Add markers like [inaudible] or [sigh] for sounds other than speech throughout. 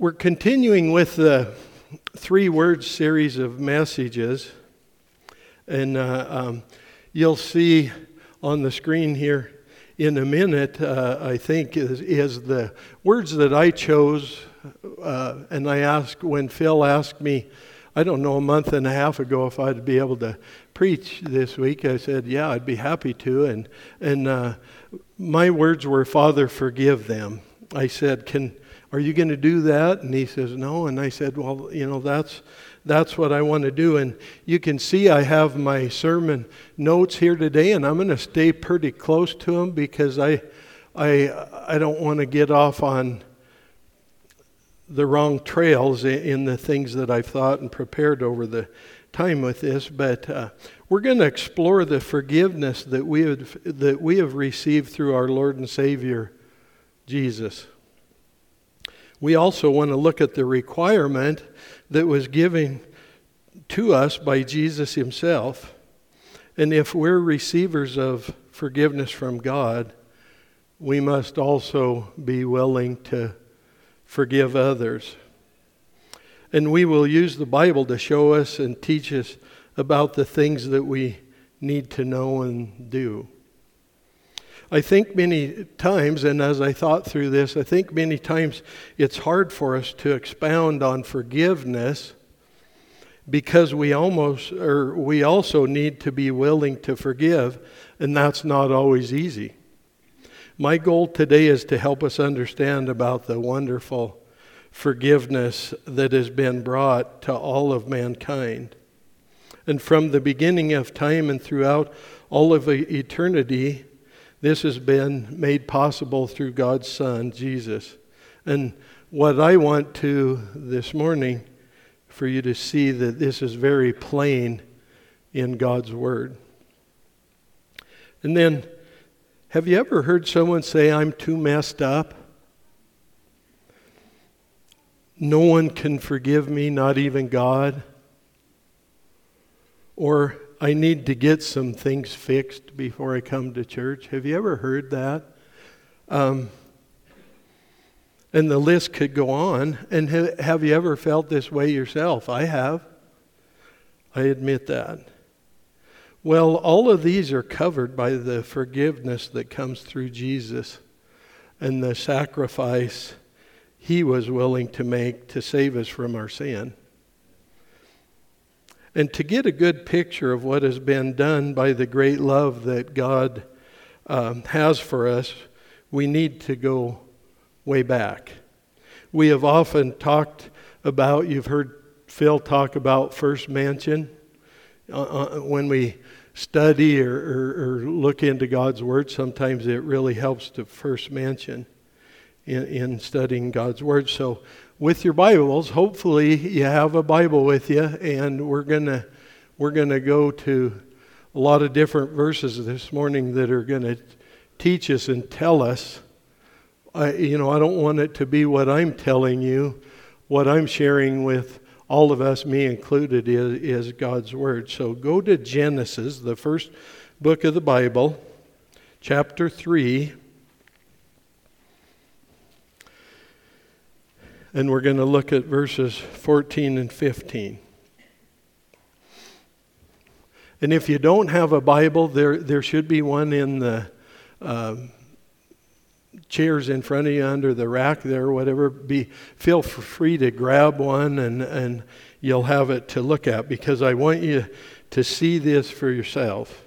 We're continuing with the three word series of messages. And uh, um, you'll see on the screen here in a minute, uh, I think, is, is, the words that I chose. Uh, and I asked, when Phil asked me, I don't know, a month and a half ago if I'd be able to preach this week, I said, Yeah, I'd be happy to. And, and uh, my words were, Father, forgive them. I said, Can are you going to do that? And he says, No. And I said, Well, you know, that's, that's what I want to do. And you can see I have my sermon notes here today, and I'm going to stay pretty close to them because I, I, I don't want to get off on the wrong trails in the things that I've thought and prepared over the time with this. But uh, we're going to explore the forgiveness that we, have, that we have received through our Lord and Savior, Jesus. We also want to look at the requirement that was given to us by Jesus himself. And if we're receivers of forgiveness from God, we must also be willing to forgive others. And we will use the Bible to show us and teach us about the things that we need to know and do. I think many times, and as I thought through this, I think many times it's hard for us to expound on forgiveness because we almost or we also need to be willing to forgive, and that's not always easy. My goal today is to help us understand about the wonderful forgiveness that has been brought to all of mankind. And from the beginning of time and throughout all of eternity, this has been made possible through God's Son, Jesus. And what I want to this morning for you to see that this is very plain in God's Word. And then, have you ever heard someone say, I'm too messed up? No one can forgive me, not even God. Or I need to get some things fixed before I come to church. Have you ever heard that? Um, and the list could go on. And ha- have you ever felt this way yourself? I have. I admit that. Well, all of these are covered by the forgiveness that comes through Jesus and the sacrifice he was willing to make to save us from our sin. And to get a good picture of what has been done by the great love that God um, has for us, we need to go way back. We have often talked about, you've heard Phil talk about first mention. Uh, uh, when we study or, or, or, look into God's Word, sometimes it really helps to first mention in, in studying God's Word. So with your Bibles. Hopefully, you have a Bible with you, and we're gonna we're gonna go to a lot of different verses this morning that are gonna teach us and tell us. I, you know, I don't want it to be what I'm telling you. What I'm sharing with all of us, me included, is, is God's Word. So go to Genesis, the first book of the Bible, chapter 3. And we're going to look at verses 14 and 15. And if you don't have a Bible, there, there should be one in the um, chairs in front of you under the rack there, whatever. Be, feel free to grab one and, and you'll have it to look at because I want you to see this for yourself.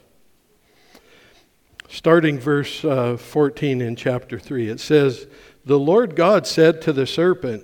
Starting verse uh, 14 in chapter 3, it says, The Lord God said to the serpent,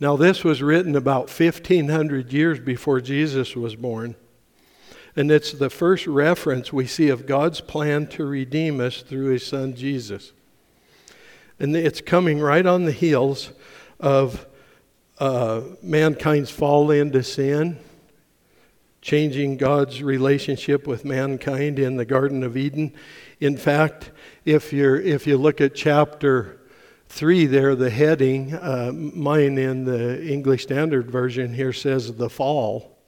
Now, this was written about 1,500 years before Jesus was born. And it's the first reference we see of God's plan to redeem us through his son Jesus. And it's coming right on the heels of uh, mankind's fall into sin, changing God's relationship with mankind in the Garden of Eden. In fact, if, you're, if you look at chapter 3 there, the heading, uh, mine in the English Standard Version here says the fall,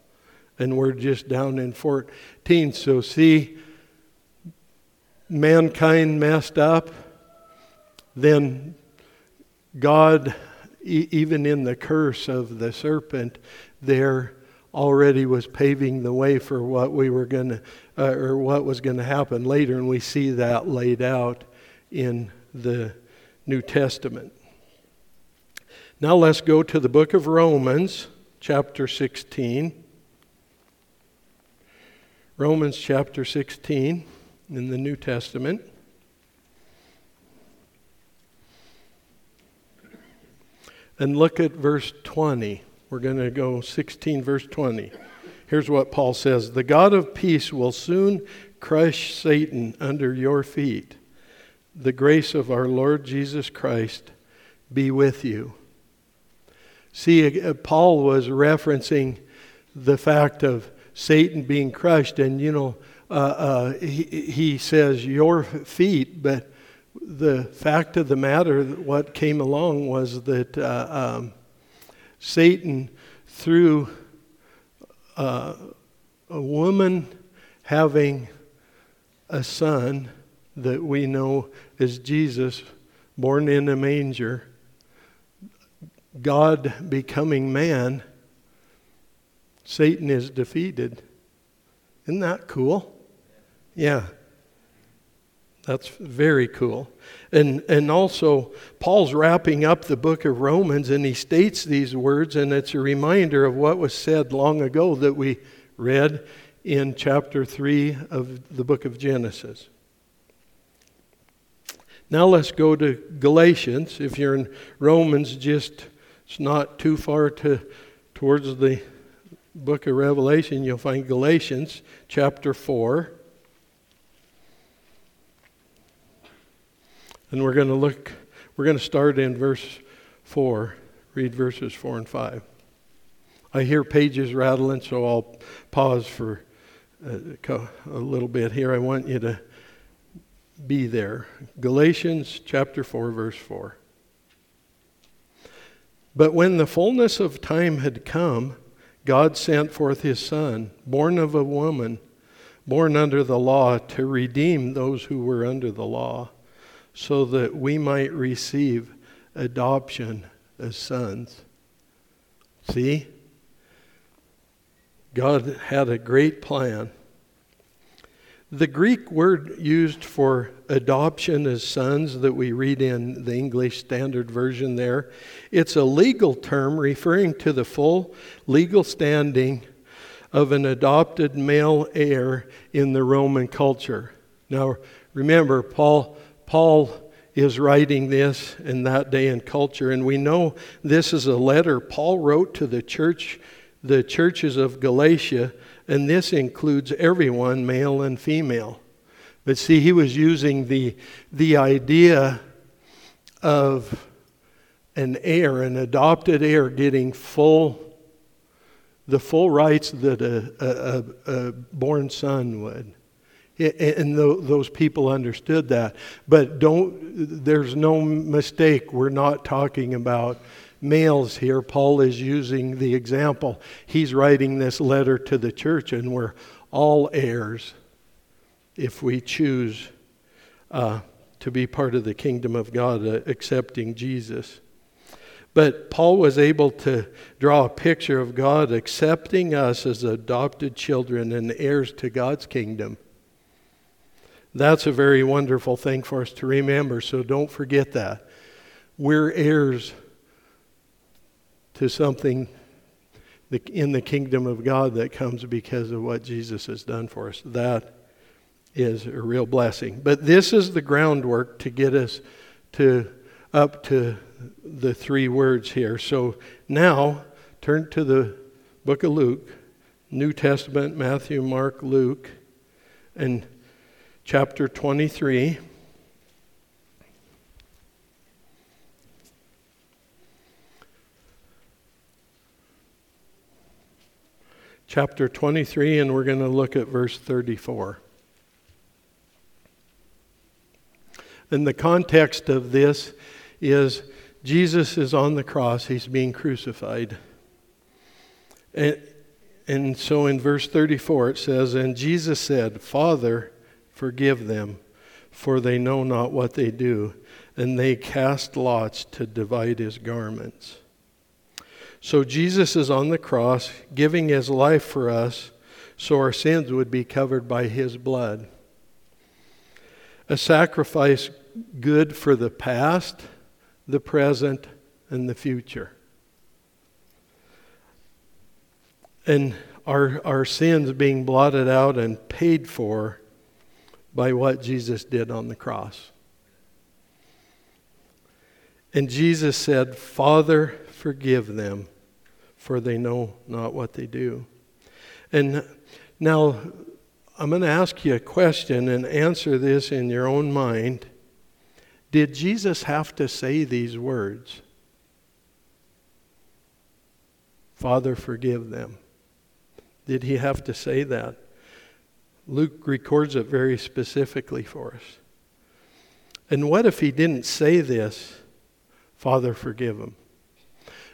and we're just down in 14. So, see, mankind messed up, then God, e- even in the curse of the serpent, there already was paving the way for what we were going to, uh, or what was going to happen later, and we see that laid out in the New Testament. Now let's go to the book of Romans, chapter 16. Romans chapter 16 in the New Testament. And look at verse 20. We're going to go 16, verse 20. Here's what Paul says The God of peace will soon crush Satan under your feet. The grace of our Lord Jesus Christ be with you. See, uh, Paul was referencing the fact of Satan being crushed, and you know, uh, uh, he, he says your feet, but the fact of the matter, what came along was that uh, um, Satan, through a woman having a son that we know is Jesus, born in a manger, God becoming man, Satan is defeated. Isn't that cool? Yeah. That's very cool. And, and also, Paul's wrapping up the book of Romans and he states these words, and it's a reminder of what was said long ago that we read in chapter 3 of the book of Genesis. Now let's go to Galatians. If you're in Romans, just it's not too far to towards the book of Revelation, you'll find Galatians chapter 4. And we're going to look, we're going to start in verse 4, read verses 4 and 5. I hear pages rattling, so I'll pause for uh, a, a little bit here. I want you to be there. Galatians chapter 4, verse 4. But when the fullness of time had come, God sent forth his Son, born of a woman, born under the law, to redeem those who were under the law so that we might receive adoption as sons. See? God had a great plan. The Greek word used for adoption as sons that we read in the English Standard Version there, it's a legal term referring to the full legal standing of an adopted male heir in the Roman culture. Now, remember, Paul Paul is writing this in that day and culture, and we know this is a letter Paul wrote to the church, the churches of Galatia, and this includes everyone, male and female. But see, he was using the, the idea of an heir, an adopted heir, getting full, the full rights that a, a, a, born son would and those people understood that. But don't, there's no mistake, we're not talking about males here. Paul is using the example. He's writing this letter to the church, and we're all heirs if we choose uh, to be part of the kingdom of God, uh, accepting Jesus. But Paul was able to draw a picture of God accepting us as adopted children and heirs to God's kingdom. That's a very wonderful thing for us to remember, so don't forget that. We're heirs to something in the kingdom of God that comes because of what Jesus has done for us. That is a real blessing. But this is the groundwork to get us to up to the three words here. So now turn to the book of Luke, New Testament, Matthew, Mark, Luke, and chapter 23. Chapter 23, and we're going to look at verse 34. And the context of this is Jesus is on the cross, he's being crucified. And, and so in verse 34 it says, And Jesus said, Father, forgive them, for they know not what they do. And they cast lots to divide his garments. So Jesus is on the cross, giving his life for us so our sins would be covered by his blood. A sacrifice good for the past, the present, and the future. And our, our sins being blotted out and paid for by what Jesus did on the cross. And Jesus said, Father, forgive them, for they know not what they do. And now I'm going to ask you a question and answer this in your own mind. Did Jesus have to say these words? Father, forgive them. Did he have to say that? Luke records it very specifically for us. And what if he didn't say this, Father, forgive them?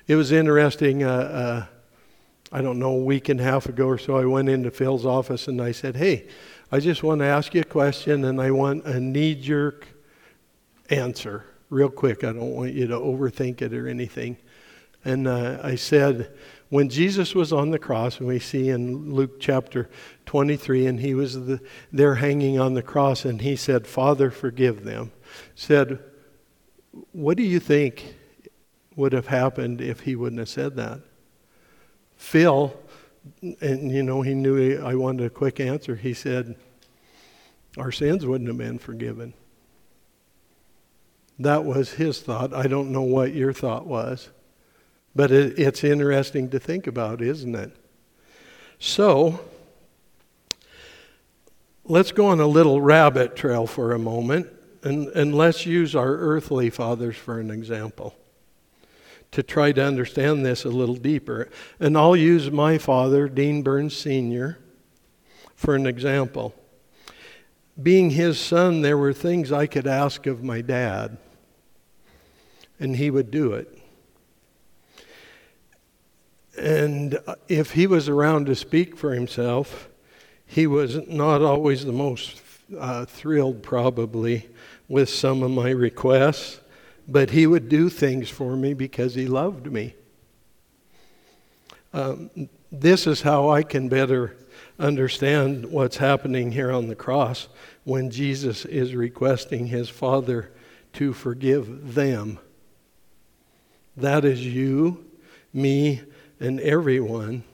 It was interesting. Uh, uh, I don't know, a week and a half ago or so, I went into Phil's office and I said, Hey, I just want to ask you a question and I want a knee jerk answer real quick. I don't want you to overthink it or anything. And uh, I said, when Jesus was on the cross, and we see in Luke chapter 23, and he was the, there hanging on the cross, and he said, Father, forgive them. Said, What do you think would have happened if he wouldn't have said that? Phil, and you know, he knew I wanted a quick answer. He said, Our sins wouldn't have been forgiven. That was his thought. I don't know what your thought was. But it, it's interesting to think about, isn't it? So, let's go on a little rabbit trail for a moment and, and let's use our earthly fathers for an example to try to understand this a little deeper. And I'll use my father, Dean Burns Sr., for an example. Being his son, there were things I could ask of my dad, and he would do it. And if he was around to speak for himself, he was not always the most uh, thrilled, probably, with some of my requests but he would do things for me because he loved me. Um, this is how I can better understand what's happening here on the cross when Jesus is requesting his Father to forgive them. That is you, me, and everyone,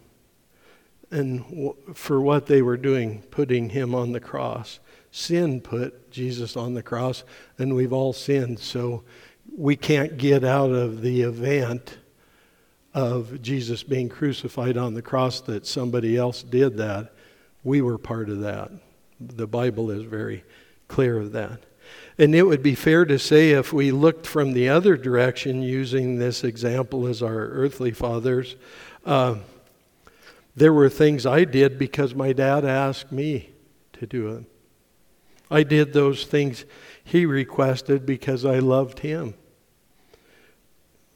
and for what they were doing, putting him on the cross. Sin put Jesus on the cross, and we've all sinned. So we can't get out of the event of Jesus being crucified on the cross that somebody else did that. We were part of that. The Bible is very clear of that. And it would be fair to say if we looked from the other direction, using this example as our earthly fathers, uh, there were things I did because my dad asked me to do it. I did those things he requested because I loved him.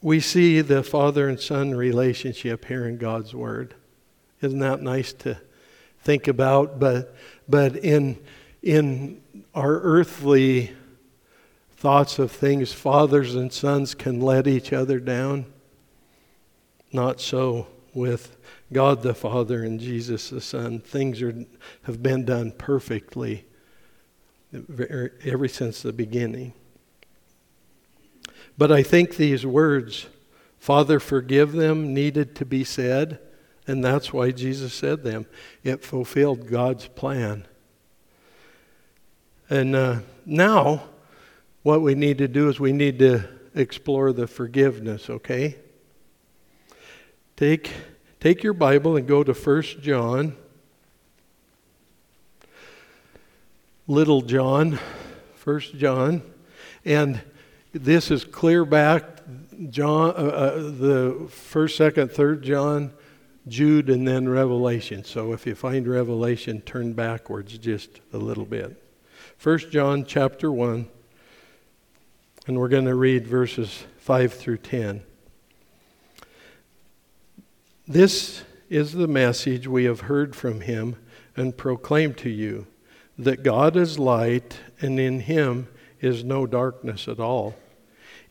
We see the father and son relationship here in God's Word. Isn't that nice to think about? But, but in, in our earthly thoughts of things, fathers and sons can let each other down. Not so with God the Father and Jesus the Son. Things are, have been done perfectly ever since the beginning. But I think these words, Father, forgive them, needed to be said, and that's why Jesus said them. It fulfilled God's plan. And uh, now, what we need to do is we need to explore the forgiveness, okay? Take, take your Bible and go to 1 John little John, First John, and this is clear back. John, uh, uh, the first, second, third John, Jude, and then Revelation. So if you find Revelation, turn backwards just a little bit. First John chapter 1, and we're going to read verses 5 through 10. This is the message we have heard from him and proclaimed to you that God is light, and in him is no darkness at all.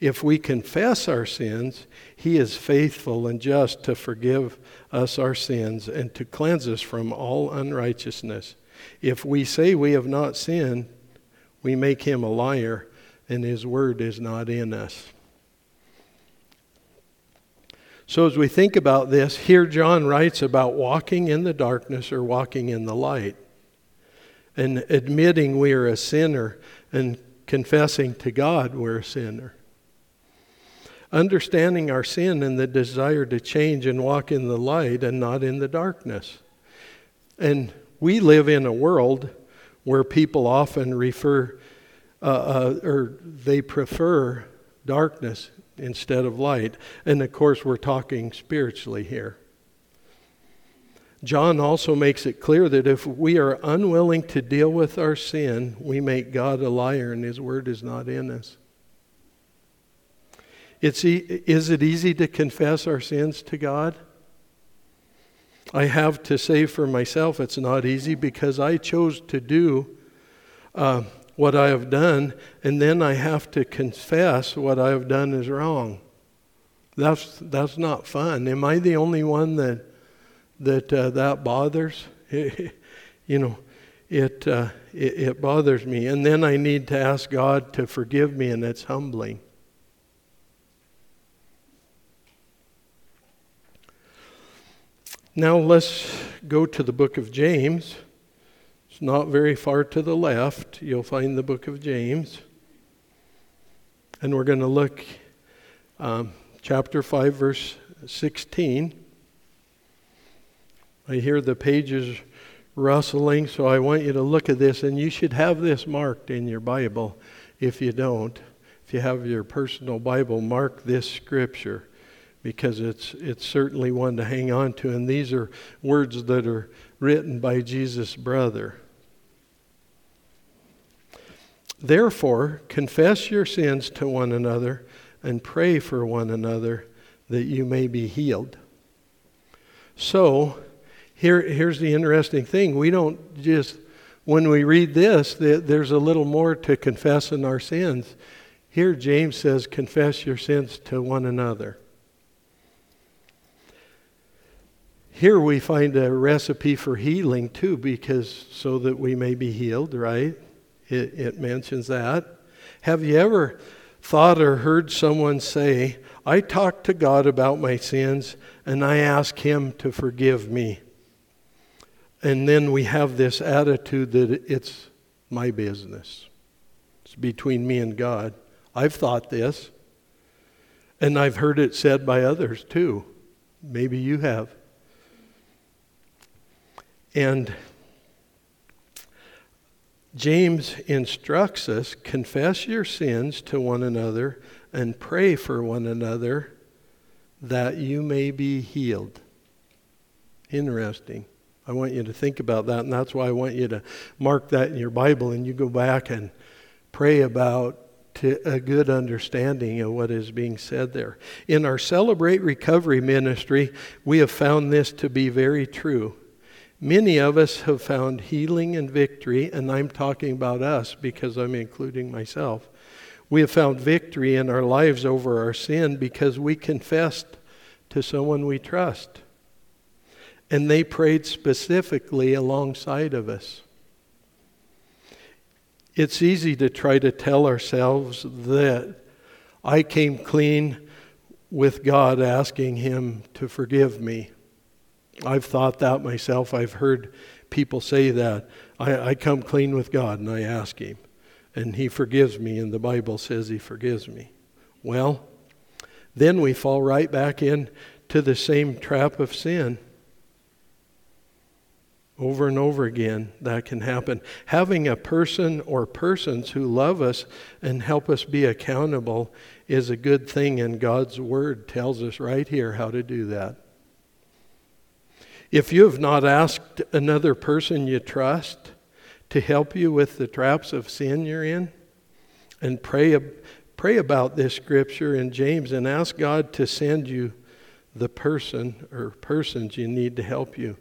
If we confess our sins, he is faithful and just to forgive us our sins and to cleanse us from all unrighteousness. If we say we have not sinned, we make him a liar, and his word is not in us. So, as we think about this, here John writes about walking in the darkness or walking in the light, and admitting we are a sinner and confessing to God we're a sinner understanding our sin and the desire to change and walk in the light and not in the darkness. And we live in a world where people often refer uh, uh, or they prefer darkness instead of light. And of course, we're talking spiritually here. John also makes it clear that if we are unwilling to deal with our sin, we make God a liar and his word is not in us. It's e- is it easy to confess our sins to God? I have to say for myself, it's not easy because I chose to do uh, what I have done, and then I have to confess what I have done is wrong. That's, that's not fun. Am I the only one that that uh, that bothers? [laughs] you know, it, uh, it, it bothers me, and then I need to ask God to forgive me, and it's humbling. Now let's go to the book of James. It's not very far to the left. You'll find the book of James. And we're going to look um, chapter 5, verse 16. I hear the pages rustling, so I want you to look at this, and you should have this marked in your Bible if you don't. If you have your personal Bible, mark this scripture because it's, it's certainly one to hang on to. And these are words that are written by Jesus' brother. Therefore, confess your sins to one another and pray for one another that you may be healed. So, here, here's the interesting thing. We don't just, when we read this, there's a little more to confessing our sins. Here, James says, confess your sins to one another. Here we find a recipe for healing too, because so that we may be healed, right? It, it mentions that. Have you ever thought or heard someone say, I talk to God about my sins and I ask Him to forgive me? And then we have this attitude that it's my business. It's between me and God. I've thought this, and I've heard it said by others too. Maybe you have. And James instructs us confess your sins to one another and pray for one another that you may be healed. Interesting. I want you to think about that, and that's why I want you to mark that in your Bible and you go back and pray about a good understanding of what is being said there. In our Celebrate Recovery ministry, we have found this to be very true. Many of us have found healing and victory, and I'm talking about us because I'm including myself. We have found victory in our lives over our sin because we confessed to someone we trust. And they prayed specifically alongside of us. It's easy to try to tell ourselves that I came clean with God asking Him to forgive me. I've thought that myself. I've heard people say that. I, I come clean with God and I ask Him, and He forgives me, and the Bible says He forgives me. Well, then we fall right back into the same trap of sin. Over and over again, that can happen. Having a person or persons who love us and help us be accountable is a good thing, and God's Word tells us right here how to do that. If you have not asked another person you trust to help you with the traps of sin you're in, and pray, pray about this scripture in James and ask God to send you the person or persons you need to help you.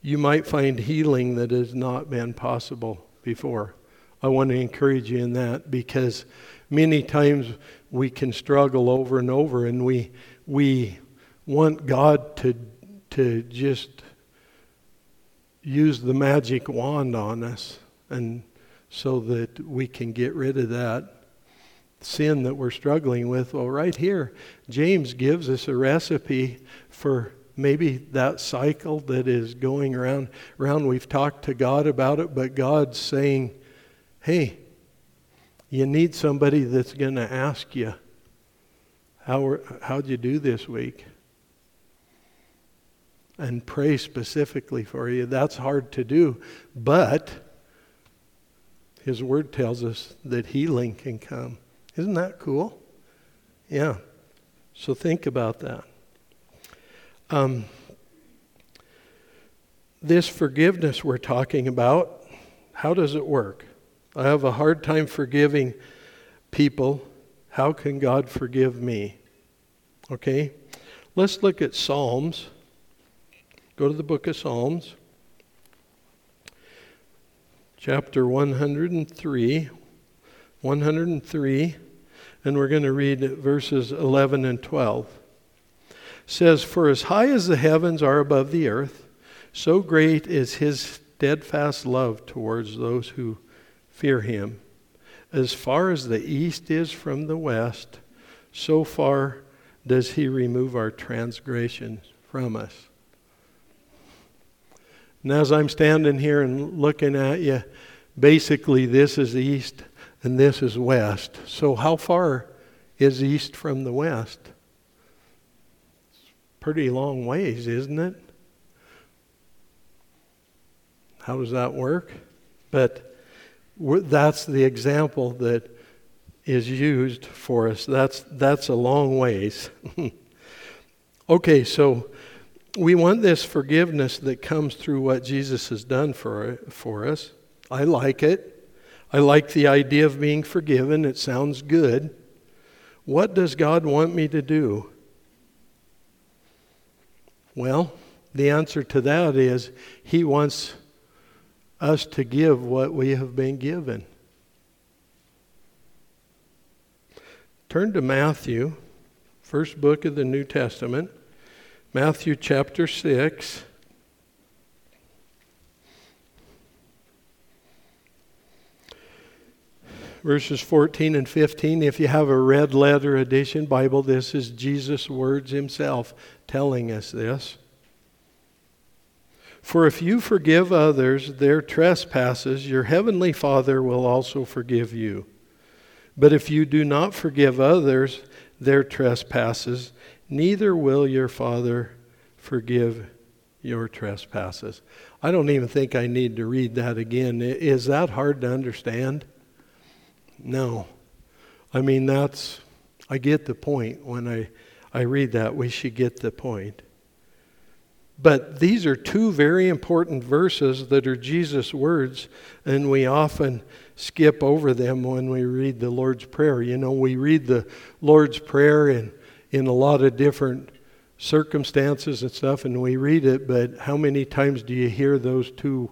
You might find healing that has not been possible before. I want to encourage you in that because many times we can struggle over and over and we, we want God to to just use the magic wand on us and so that we can get rid of that sin that we're struggling with. Well, right here, James gives us a recipe for maybe that cycle that is going around around we've talked to God about it but God's saying hey you need somebody that's going to ask you how how'd you do this week and pray specifically for you. That's hard to do, but His Word tells us that healing can come. Isn't that cool? Yeah. So think about that. Um, this forgiveness we're talking about, how does it work? I have a hard time forgiving people. How can God forgive me? Okay? Let's look at Psalms Go to the book of Psalms, chapter 103. 103, and we're going to read verses 11 and 12. It says, For as high as the heavens are above the earth, so great is his steadfast love towards those who fear him. As far as the east is from the west, so far does he remove our transgressions from us. And as I'm standing here and looking at you, basically this is east and this is west. So, how far is east from the west? It's pretty long ways, isn't it? How does that work? But that's the example that is used for us. That's, that's a long ways. [laughs] okay, so we want this forgiveness that comes through what Jesus has done for, for us. I like it. I like the idea of being forgiven. It sounds good. What does God want me to do? Well, the answer to that is He wants us to give what we have been given. Turn to Matthew, first book of the New Testament. Matthew chapter 6. Verses 14 and 15. If you have a red letter edition Bible, this is Jesus' words himself telling us this. For if you forgive others their trespasses, your heavenly Father will also forgive you. But if you do not forgive others their trespasses, neither will your Father forgive your trespasses. I don't even think I need to read that again. Is that hard to understand? No. I mean, that's, I get the point when I, I read that. We should get the point. But these are two very important verses that are Jesus' words, and we often skip over them when we read the Lord's Prayer. You know, we read the Lord's Prayer and in a lot of different circumstances and stuff, and we read it, but how many times do you hear those two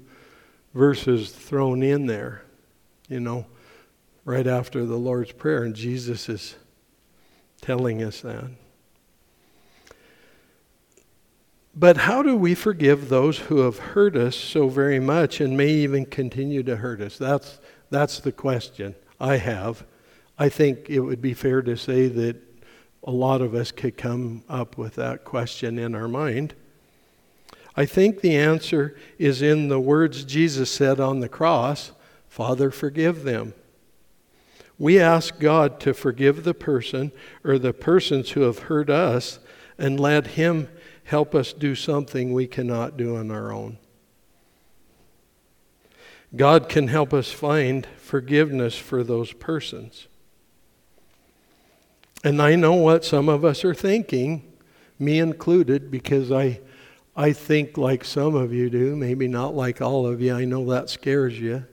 verses thrown in there? You know, right after the Lord's Prayer, and Jesus is telling us that. But how do we forgive those who have hurt us so very much and may even continue to hurt us? That's, that's the question I have. I think it would be fair to say that a lot of us could come up with that question in our mind. I think the answer is in the words Jesus said on the cross Father, forgive them. We ask God to forgive the person or the persons who have hurt us and let Him help us do something we cannot do on our own. God can help us find forgiveness for those persons. And I know what some of us are thinking, me included, because I, I think like some of you do, maybe not like all of you. I know that scares you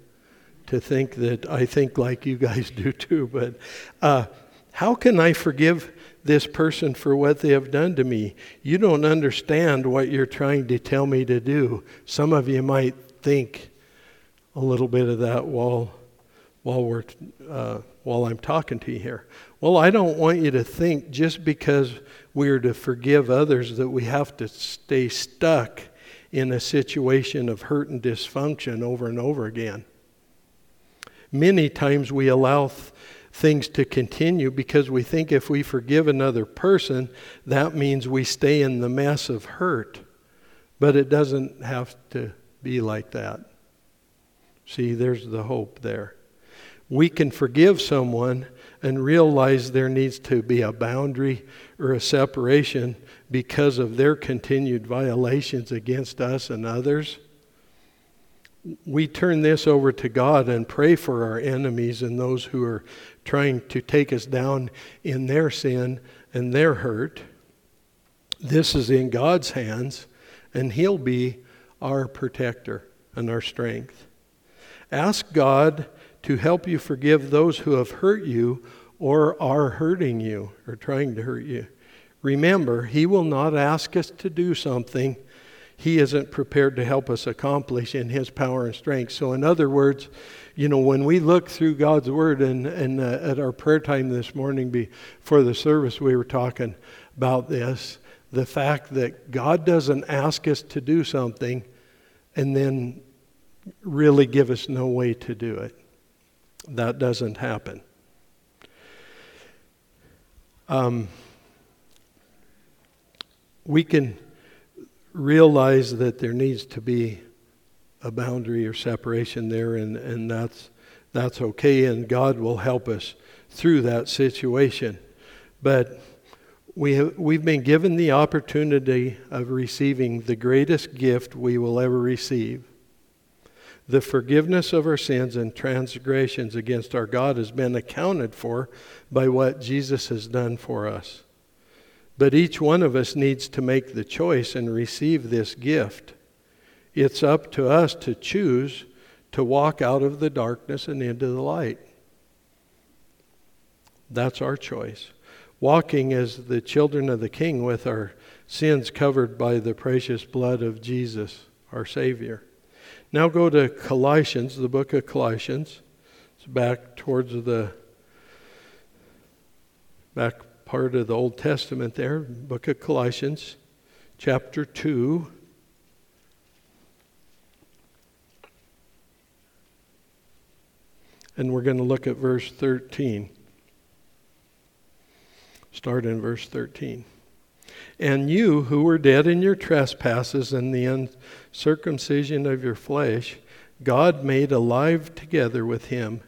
to think that I think like you guys [laughs] do too. But uh, how can I forgive this person for what they have done to me? You don't understand what you're trying to tell me to do. Some of you might think a little bit of that while while we're uh, while I'm talking to you here. Well, I don't want you to think just because we're to forgive others that we have to stay stuck in a situation of hurt and dysfunction over and over again. Many times we allow th- things to continue because we think if we forgive another person, that means we stay in the mess of hurt. But it doesn't have to be like that. See, there's the hope there we can forgive someone and realize there needs to be a boundary or a separation because of their continued violations against us and others. We turn this over to God and pray for our enemies and those who are trying to take us down in their sin and their hurt. This is in God's hands, and He'll be our protector and our strength. Ask God to help you forgive those who have hurt you or are hurting you or trying to hurt you. Remember, He will not ask us to do something He isn't prepared to help us accomplish in His power and strength. So, in other words, you know, when we look through God's Word and, and uh, at our prayer time this morning before the service, we were talking about this the fact that God doesn't ask us to do something and then really give us no way to do it that doesn't happen. Um, we can realize that there needs to be a boundary or separation there, and, and that's, that's okay, and God will help us through that situation. But we have, we've been given the opportunity of receiving the greatest gift we will ever receive the forgiveness of our sins and transgressions against our God has been accounted for by what Jesus has done for us. But each one of us needs to make the choice and receive this gift. It's up to us to choose to walk out of the darkness and into the light. That's our choice. Walking as the children of the King with our sins covered by the precious blood of Jesus, our Savior. Now go to Colossians, the book of Colossians. It's back towards the back part of the Old Testament there, book of Colossians, chapter 2. And we're going to look at verse 13. Start in verse 13. And you who were dead in your trespasses and the uncircumcision of your flesh, God made alive together with him,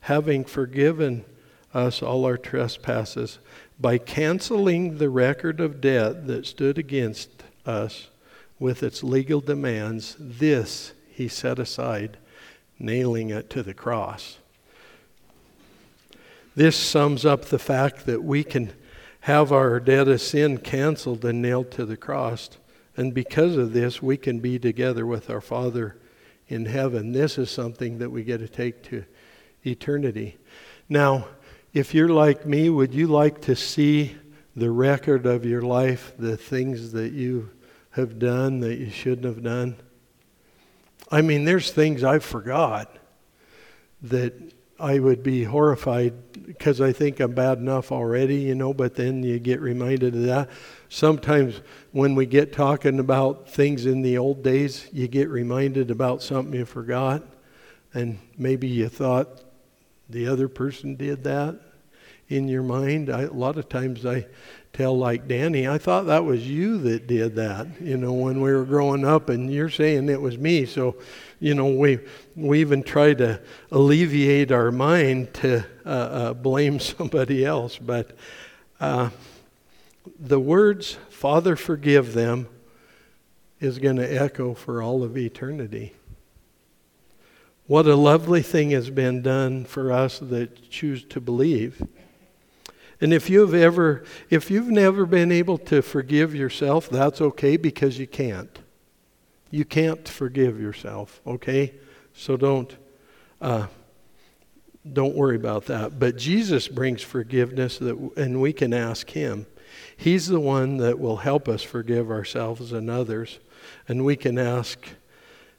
having forgiven us all our trespasses by canceling the record of debt that stood against us with its legal demands. This he set aside, nailing it to the cross. This sums up the fact that we can have our debt of sin canceled and nailed to the cross. And because of this, we can be together with our Father in heaven. This is something that we get to take to eternity. Now, if you're like me, would you like to see the record of your life, the things that you have done that you shouldn't have done? I mean, there's things I forgot that I would be horrified because I think I'm bad enough already, you know, but then you get reminded of that. Sometimes when we get talking about things in the old days, you get reminded about something you forgot, and maybe you thought the other person did that. in your mind? I, a lot of times I tell like Danny, I thought that was you that did that, you know, when we were growing up, and you're saying it was me. So, you know, we we even try to alleviate our mind to uh, uh, blame [laughs] somebody else. But uh, the words "Father, forgive them" is going to echo for all of eternity. What a lovely thing has been done for us that choose to believe. And if you've ever if you've never been able to forgive yourself, that's okay because you can't. You can't forgive yourself, okay? So don't uh, don't worry about that. But Jesus brings forgiveness that and we can ask him. He's the one that will help us forgive ourselves and others. And we can ask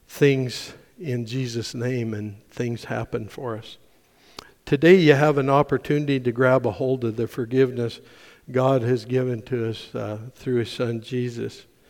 things in Jesus' name and things happen for us. Today, you have an opportunity to grab a hold of the forgiveness God has given to us uh, through His Son Jesus.